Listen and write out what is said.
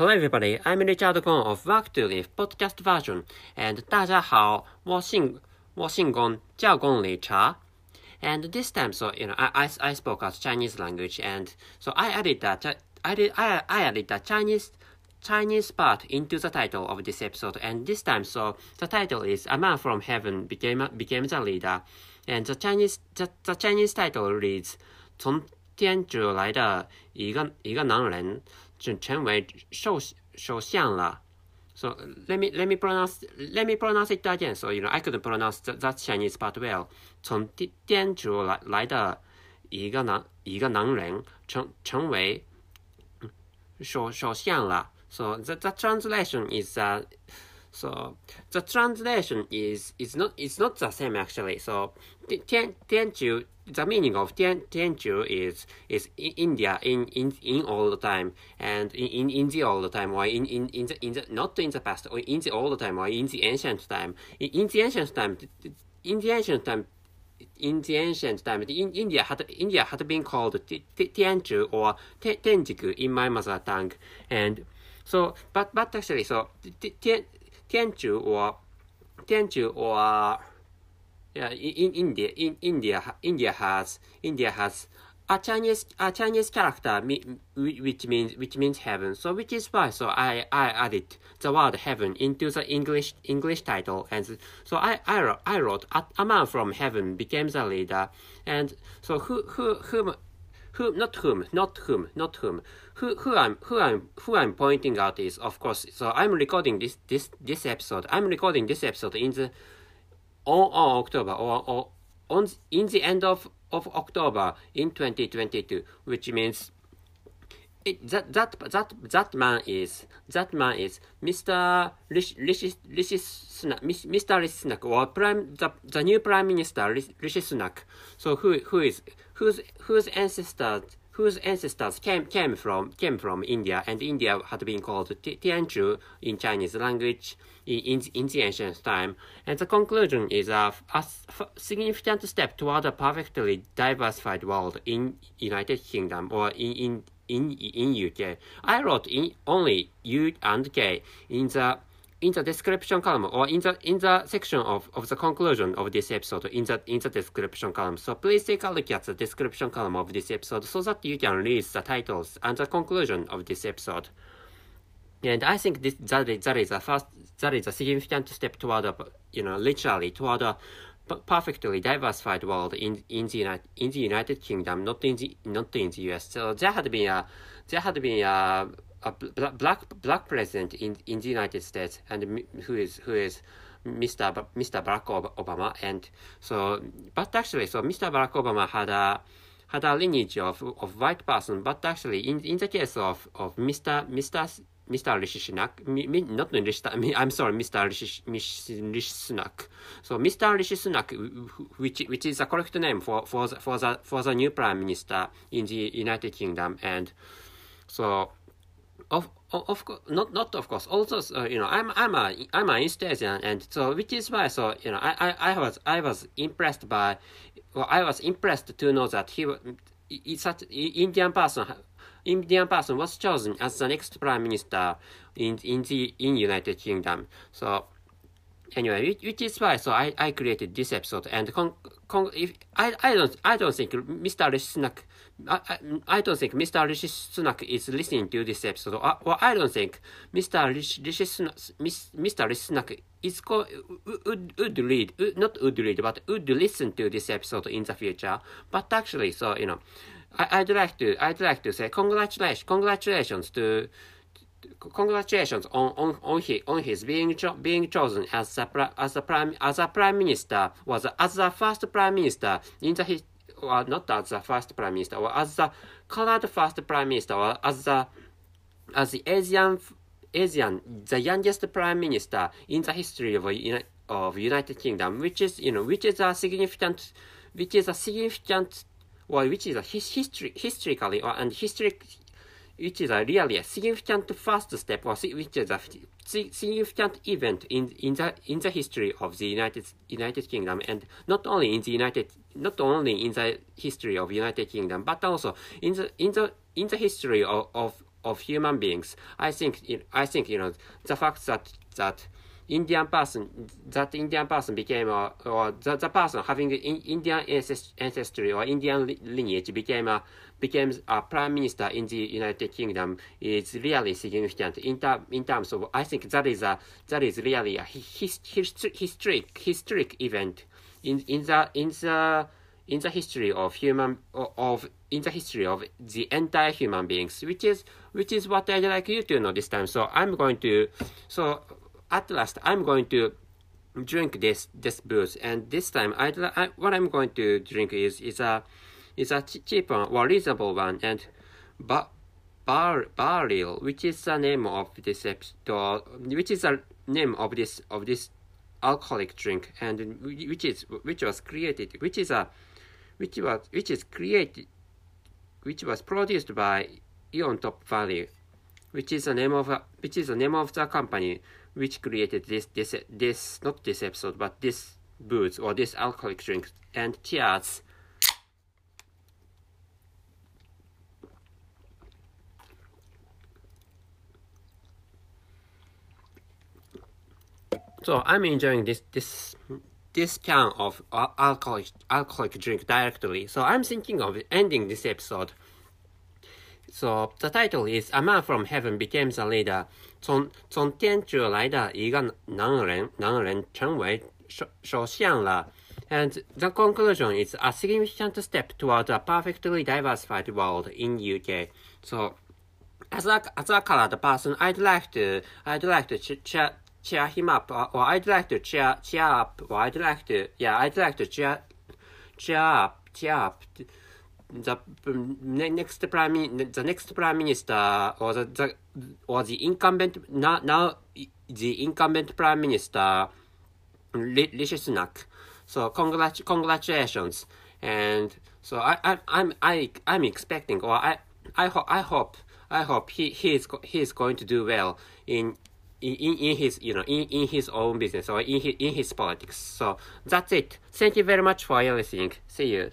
Hello everybody, I'm Richard Gong of Work to Live podcast version and 大家好,我姓,我姓龚,叫龚 Richard. And this time, so you know, I, I, I spoke as Chinese language, and so I added that uh, I did I, I added the Chinese Chinese part into the title of this episode. And this time, so the title is "A Man from Heaven became became the leader," and the Chinese the, the Chinese title reads "从天竺来的一个一个男人."成成为首首相了。So let me let me pronounce let me pronounce it again. So you know I couldn't pronounce that, that Chinese part well. 从天主来来的一个男一个男人成成为首首相了。So the the translation is uh So the translation is it's not it's not the same actually. So Tian Tianchu the meaning of Tian Tianchu is is in India in in in all the time and in in, India all the time or in in in the in the not in the past or in the all the time or in the ancient time in, in the ancient time in the ancient time in the ancient time, in India had India had been called Tianchu or Tenjiku in my mother tongue, and so but but actually so Tian Tianzhu or or yeah, in India, in India, India has India has a Chinese a Chinese character which means which means heaven. So which is why so I, I added the word heaven into the English English title, and so I I wrote, I wrote a, a man from heaven became the leader, and so who who whom who not whom not whom not whom. Who who I'm who I'm who I'm pointing out is of course so I'm recording this this this episode. I'm recording this episode in the on, on October or, or on in the end of, of October in 2022, which means it, that that that that man is that man is Mr. Rishi Rishi, Rishi Sunak, Mr. Rishi Sunak or prime the, the new prime minister Rishi Sunak. So who who is whose whose ancestors whose ancestors came came from came from India and India had been called Tianzhu in Chinese language in, in the ancient time. And the conclusion is a, a significant step toward a perfectly diversified world in United Kingdom or in, in, in, in UK. I wrote in only U and K in the in the description column or in the in the section of, of the conclusion of this episode in the in the description column. So please take a look at the description column of this episode so that you can read the titles and the conclusion of this episode. And I think this that is, that is a first that is a significant step toward a you know literally toward a perfectly diversified world in in the United in the United Kingdom, not in the not in the US. So there had been a there had been a, a black black president in in the United States, and who is who is Mr. Mr. Barack Obama, and so but actually so Mr. Barack Obama had a had a lineage of, of white person, but actually in in the case of, of Mr. Mr. Mr. Rishi Sunak, mi, mi, not Rishi, I'm sorry, Mr. Rishi, Rishi Sunak. So Mr. Rishi Sunak, which which is the correct name for for the, for the for the new prime minister in the United Kingdom, and so of of not not of course also uh, you know I'm I'm a I'm an East Asian and so which is why so you know I, I, I was I was impressed by well I was impressed to know that he is such Indian person Indian person was chosen as the next prime minister in in the in United Kingdom. So anyway, which is why so I, I created this episode and con, con, if I, I don't I don't think Mr. Rishi Sunak I, I, I don't think Mr. Rishi Sunak is listening to this episode uh, or, or I don't think Mr. Rishi, Mr. Rishi Sunak is go, would, would read not would read but would listen to this episode in the future but actually so you know I, would like to I'd like to say congratulations congratulations to congratulations on on on his, on his being cho- being chosen as a as a prime as a prime minister was as the first prime minister in the or not as the first prime minister or as the colored first prime minister or as the as the Asian Asian the youngest prime minister in the history of of United Kingdom which is you know which is a significant which is a significant or which is a his, history, historically or and historic, which is a really a significant first step or which is a significant event in in the in the history of the United United Kingdom and not only in the United not only in the history of United Kingdom but also in the in the in the history of, of of human beings. I think I think you know the fact that that Indian person that Indian person became a, or the, the person having in, Indian ancestry or Indian lineage became a became a prime minister in the United Kingdom is really significant in, ter, in terms of I think that is a that is really a his, his, historic historic event in in the in the in the history of human of in the history of the entire human beings which is which is what i'd like you to know this time. So i'm going to so at last i'm going to drink this this booze. And this time I'd, I, what i'm going to drink is is a is a cheap one or reasonable one and but bar barrel which is the name of this episode which is the name of this of this alcoholic drink and which is which was created which is a which was which is created which was produced by Aeon Topvalu which is the name of a, which is the name of the company which created this this this not this episode but this booze or this alcoholic drink and cheers So I'm enjoying this this this can of uh, alcoholic alcoholic drink directly. So I'm thinking of ending this episode. So the title is A Man from Heaven became a Leader. 从从天竺来的一个男人，男人成为首首相了。And the conclusion is a significant step toward a perfectly diversified world in UK. So, as a as a colored person, I'd like to I'd like to cheer cheer him up, or, or I'd like to cheer cheer up, or I'd like to yeah, I'd like to cheer cheer up cheer up the next prime the next prime minister or the, the or the incumbent now now the incumbent prime minister Rishi Sunak. So congrat congratulations, and so I I I'm I I'm expecting or I I hope I hope I hope he he is he is going to do well in in, in his you know in, in his own business or in his, in his politics. So that's it. Thank you very much for listening. See you.